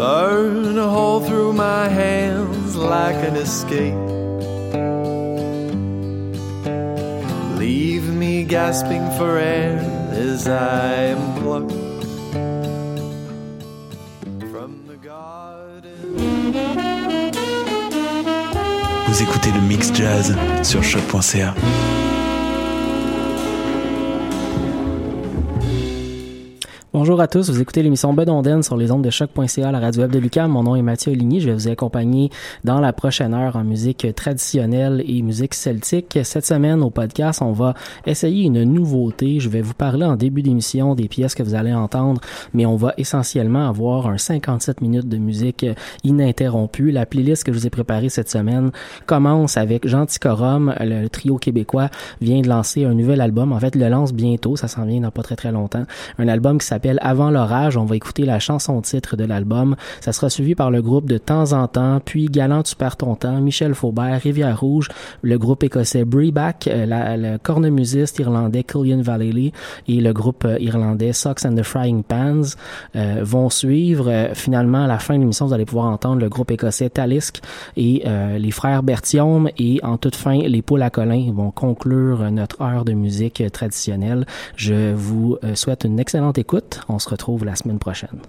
burn a hole through my hands like an escape. Leave me gasping for air as I am plucked from the garden. Vous écoutez le mix jazz sur choc.ca. Bonjour à tous, vous écoutez l'émission Bedonden sur les ondes de choc.ca, la radio web de Lucas. Mon nom est Mathieu Ligny, je vais vous accompagner dans la prochaine heure en musique traditionnelle et musique celtique. Cette semaine au podcast, on va essayer une nouveauté. Je vais vous parler en début d'émission des pièces que vous allez entendre, mais on va essentiellement avoir un 57 minutes de musique ininterrompue. La playlist que je vous ai préparée cette semaine commence avec Gentil Corum, le trio québécois vient de lancer un nouvel album. En fait, le lance bientôt, ça s'en vient dans pas très très longtemps. Un album qui s'appelle avant l'orage. On va écouter la chanson titre de l'album. Ça sera suivi par le groupe de temps en temps, puis Galant tu perds ton temps, Michel Faubert, Rivière Rouge, le groupe écossais Breback, euh, le cornemusiste irlandais Killian Vallely et le groupe euh, irlandais Socks and the Frying Pans euh, vont suivre. finalement, à la fin de l'émission, vous allez pouvoir entendre le groupe écossais Talisk et les frères Bertium et en toute fin, les poules à Colin vont conclure notre heure de musique traditionnelle. Je vous souhaite une excellente écoute. On se retrouve la semaine prochaine.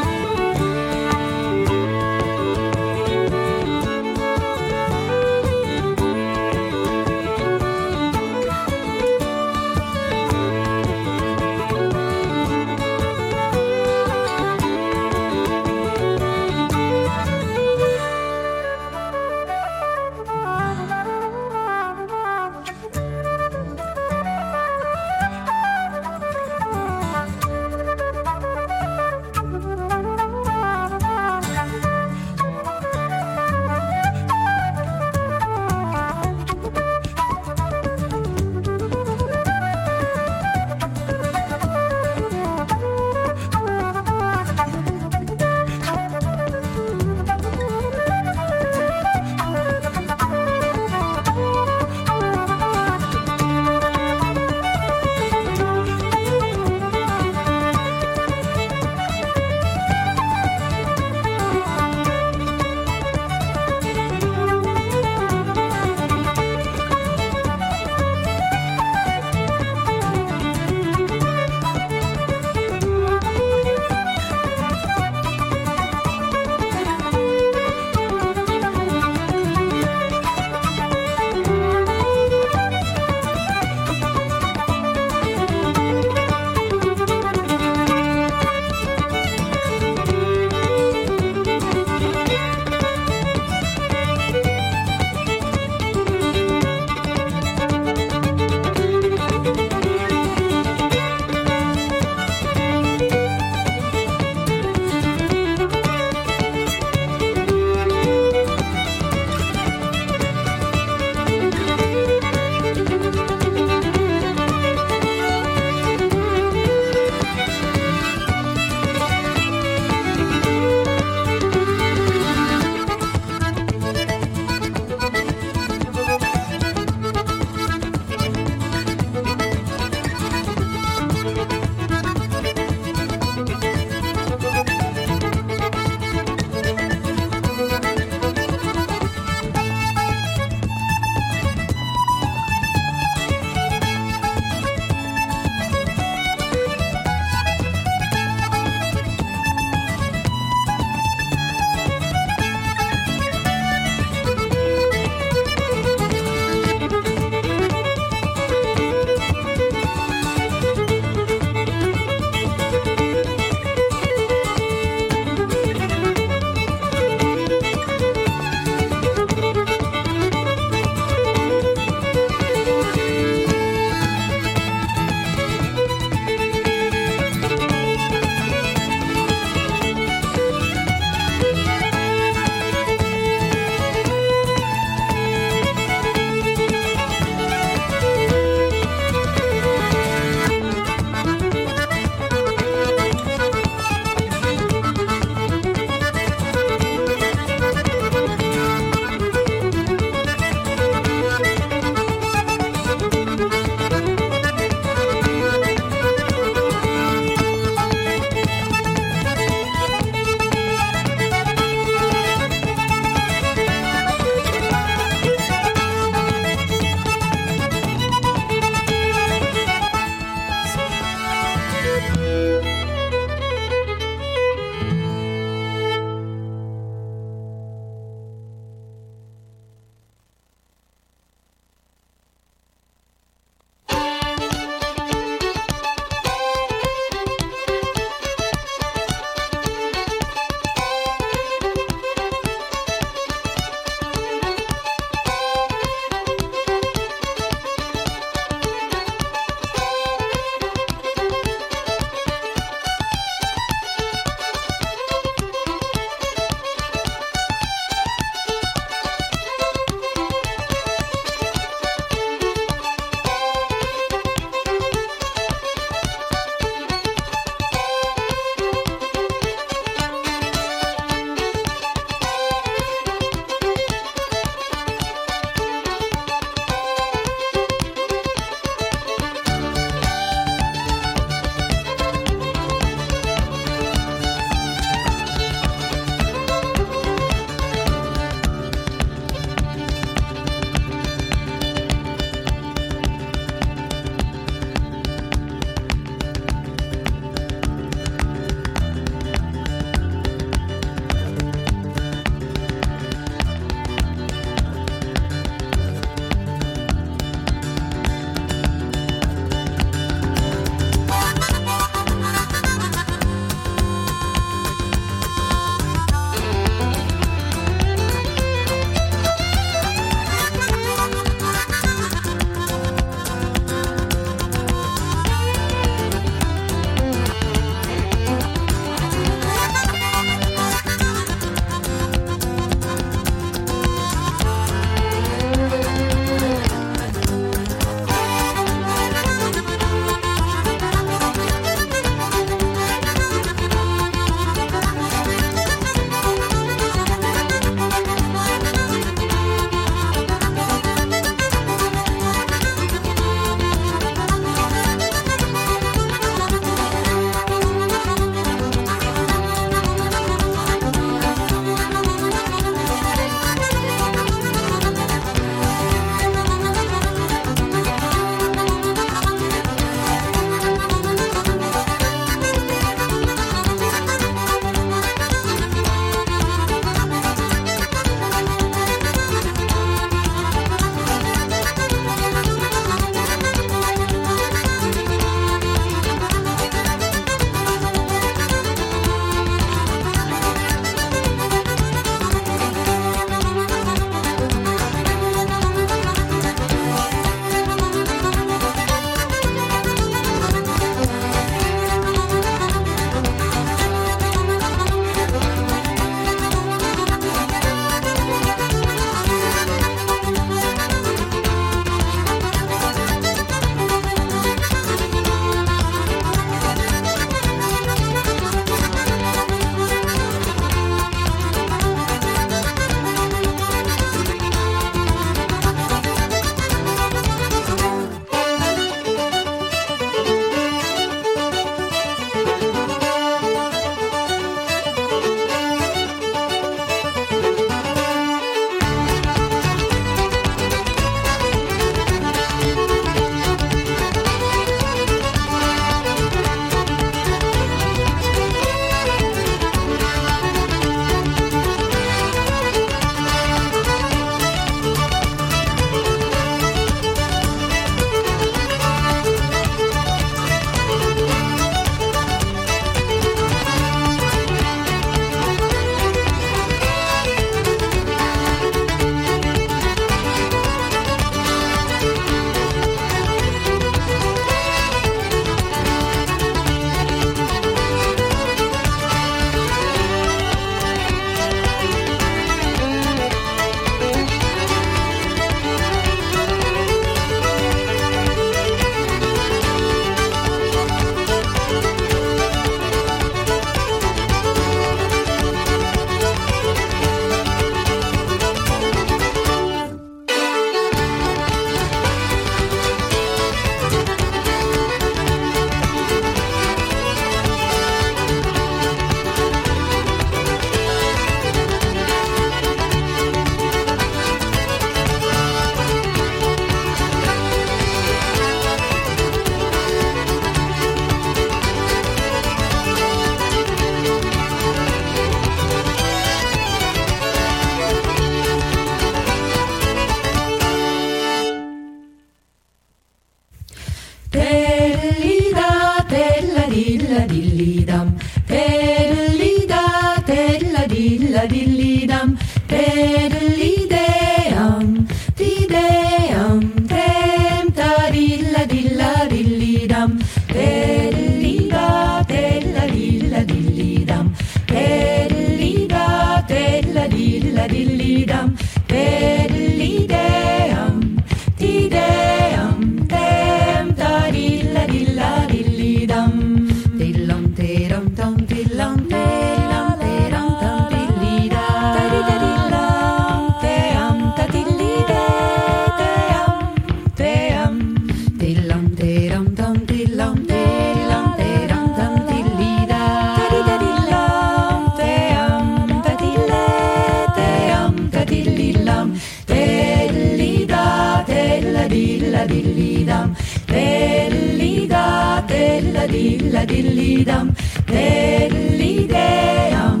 Dilla dilla dilli dam, dilli deam,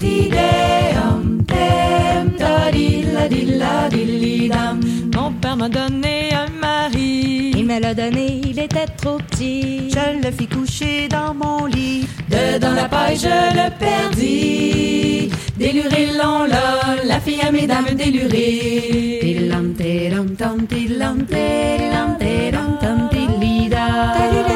di deam, dem da dilla dilla dilli dam. Mon père m'a donné un mari. Il me l'a donné, il était trop petit. Je le fis coucher dans mon lit. Dedans la paille, je le perdis. Déluré l'on la fille à mesdames délurée. Tilida.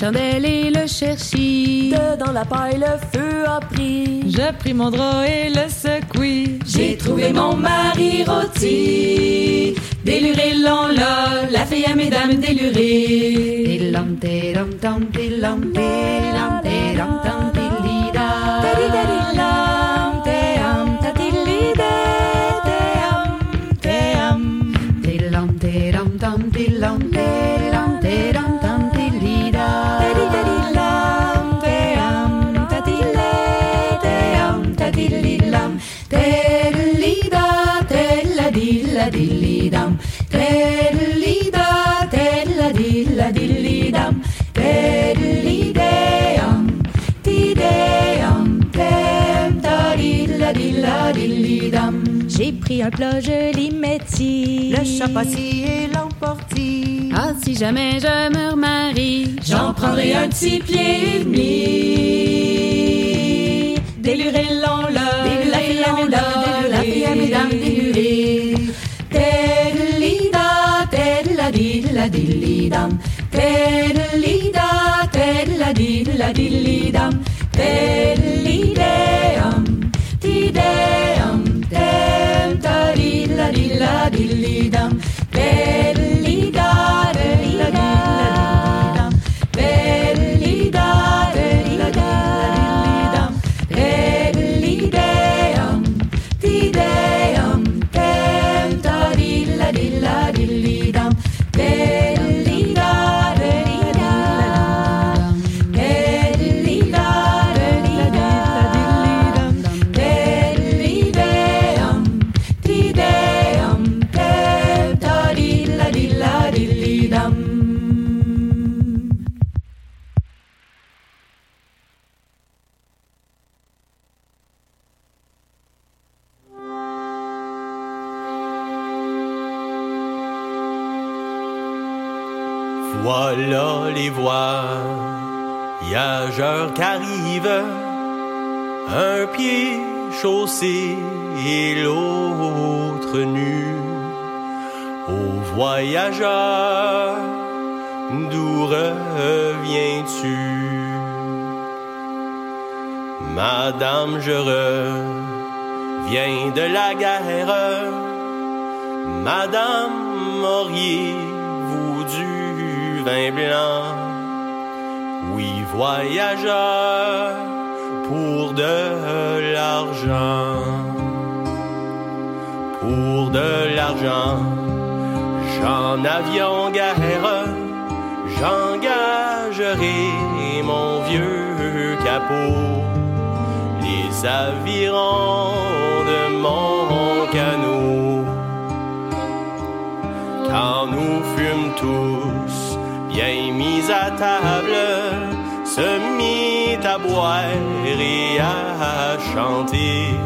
chandelle et le cherchis. Dedans la paille, le feu a pris. Je pris mon drap et le secouis. J'ai trouvé mon mari rôti. Déluré l'on là, la fille à mesdames tilam, tilam, tam, tilida. Tadidadilam, team, tadilide, Telida, teladila, dilidam. Telideam, tideam. J'ai pris un plat, je l'y mettis. Le chat passi et l'emportit. Ah, si jamais je me remarie. J'en prendrai un petit pied et demi. Déluré l'on là, la fille à mesdames, la télida, dilla, dillidam. Télida, télida, dilla, dillidam. Télideam, tideam, tem, tadilla, dilla, dillidam. Télida, qu'arrivent, un pied chaussé et l'autre nu. Ô voyageurs, d'où reviens-tu? Madame, je reviens de la guerre. Madame, auriez-vous du vin blanc? Oui, voyageur, pour de l'argent. Pour de l'argent, j'en avion guerre, j'engagerai mon vieux capot, les avirons de mon canot. Quand nous fûmes tous bien mis à table, se mit à boire et à chanter.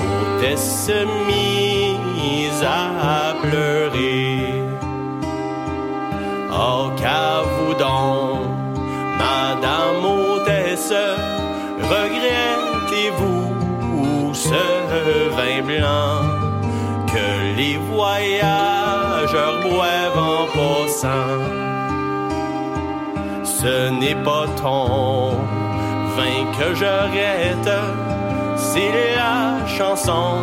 Hôtesse se à pleurer. Oh, qu'à-vous donc, Madame hôtesse, regrettez-vous ce vin blanc que les voyageurs boivent en passant? Ce n'est pas ton vin que je rette, c'est la chanson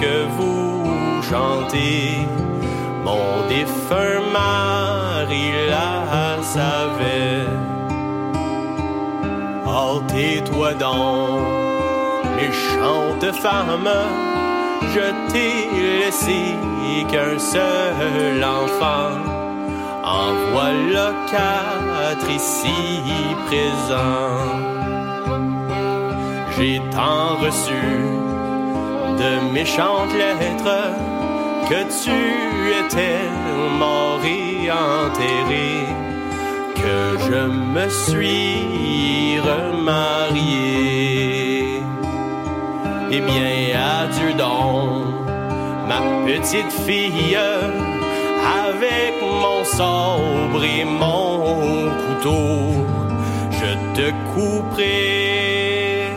que vous chanter. Mon défunt mari la savait. Tais-toi donc, méchante femme, je t'ai laissé qu'un seul enfant. En voilà quatre ici présents. J'ai tant reçu de méchantes lettres que tu étais mort et enterré, que je me suis remarié. Eh bien, adieu donc, ma petite fille, avec mon sabre et mon je te couperai.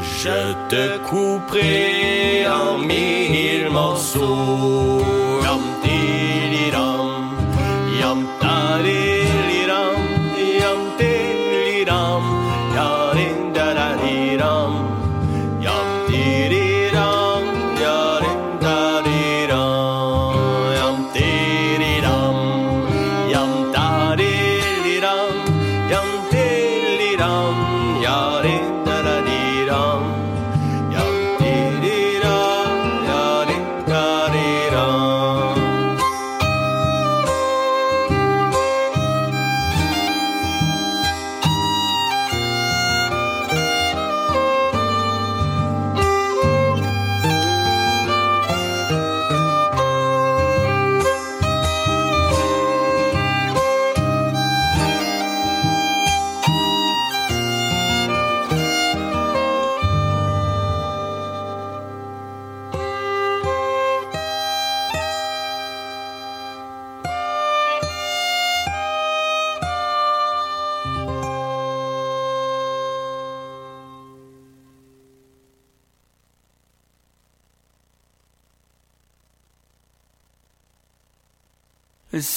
Je te couperai en mille morceaux.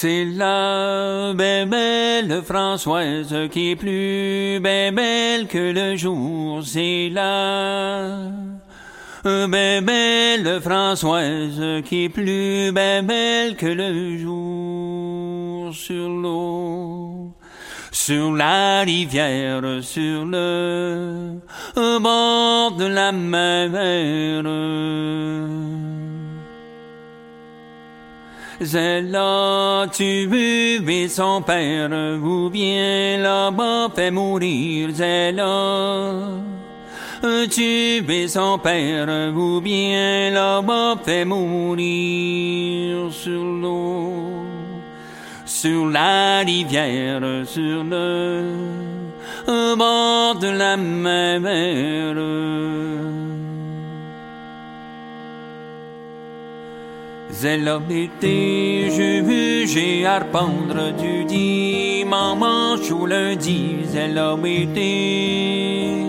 C'est la belle, belle Françoise qui est plus belle, belle que le jour. C'est la belle, belle Françoise qui est plus belle que le jour sur l'eau. Sur la rivière, sur le bord de la mer. Elle a tué son père, ou bien là-bas fait mourir. Elle a tué son père, ou bien là-bas fait mourir sur l'eau. Sur la rivière, sur le bord de la mer. Elle été jugée à du dimanche au lundi. Elle a été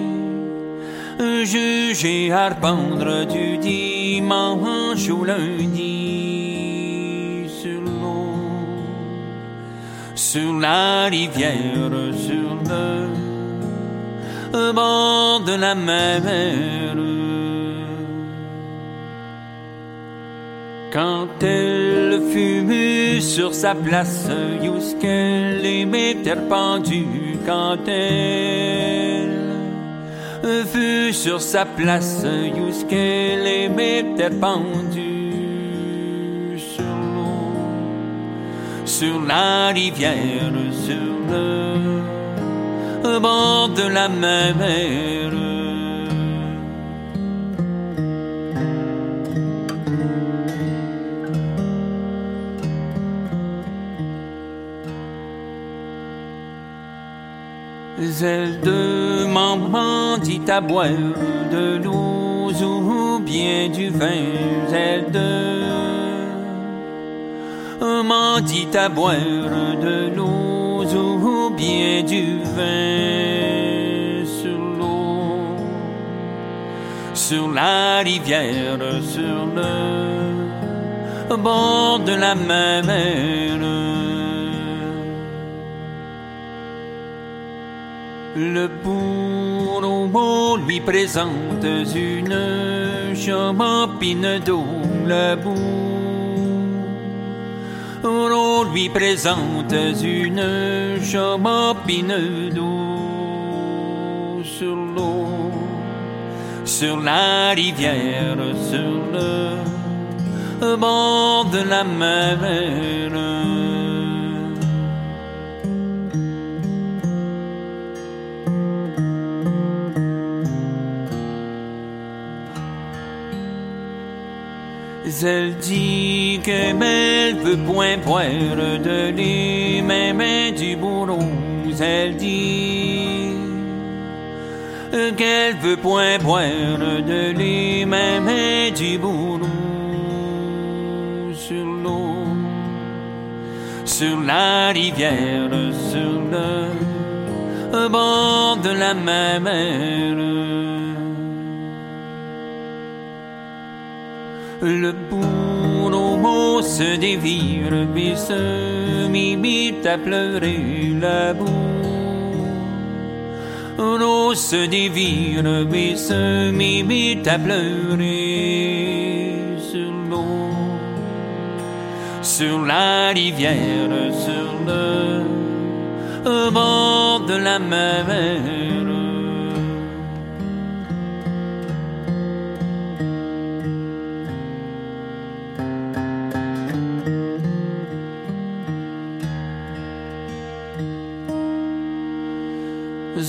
jugée à répandre du dimanche au lundi sur l'eau, sur la rivière, sur le bord de la mer. Quand elle fut sur sa place, jusqu'à les mettait pendue, quand elle fut sur sa place, jusqu'à les mettait pendue sur l'eau, sur la rivière, sur le bord de la mer. Elle de maman dit à boire de l'eau ou bien du vin. Elle de maman dit à boire de l'eau ou bien du vin sur l'eau, sur la rivière, sur le bord de la mer. Le bourreau lui présente une chamopine d'eau le. On lui présente une chamopine d'eau sur l'eau, sur la rivière, sur le bord de la mer. Elle dit qu'elle veut point boire de lui, même du bourreau. Elle dit qu'elle veut point boire de lui, même du bourreau. Sur l'eau, sur la rivière, sur le bord de la mer. Le bourreau se dévire, puis se m'imite à pleurer la boue. Se dévire, puis se m'imite à pleurer sur l'eau, sur la rivière, sur le bord de la mer.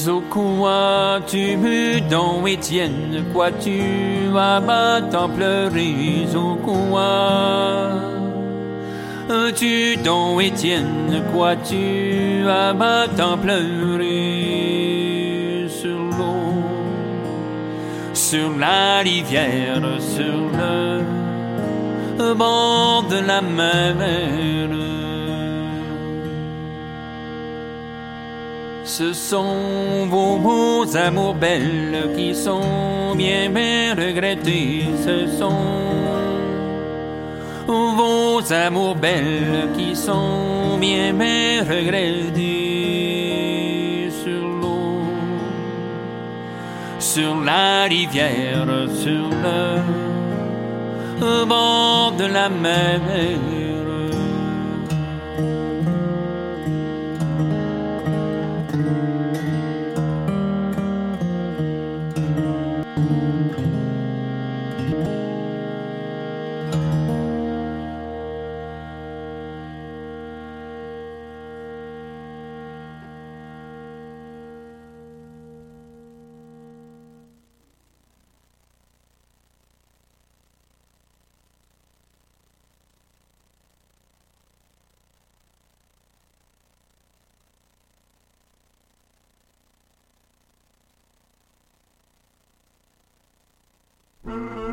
Au quoi tu me don Étienne, quoi tu vas tant pleurer au quoi tu don Étienne, quoi tu vas tant pleurer sur l'eau, sur la rivière, sur le bord de la mer. Ce sont vos beaux amours belles qui sont bien, bien regrettés. Ce sont vos amours belles qui sont bien, bien regrettés sur l'eau, sur la rivière, sur le bord de la mer. Mm-hmm.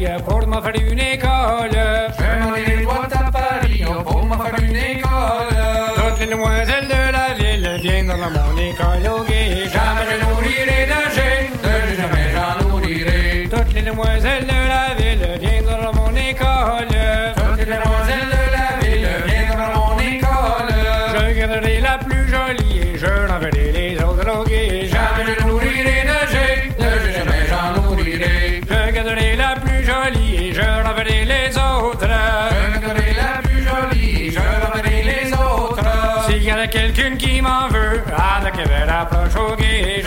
Maria, forma fare un'école. Je m'en ai droit à Paris, pour me faire une école. Toutes les de la ville viennent la monnaie. লাগে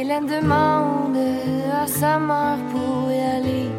Il demande à sa mère pour y aller.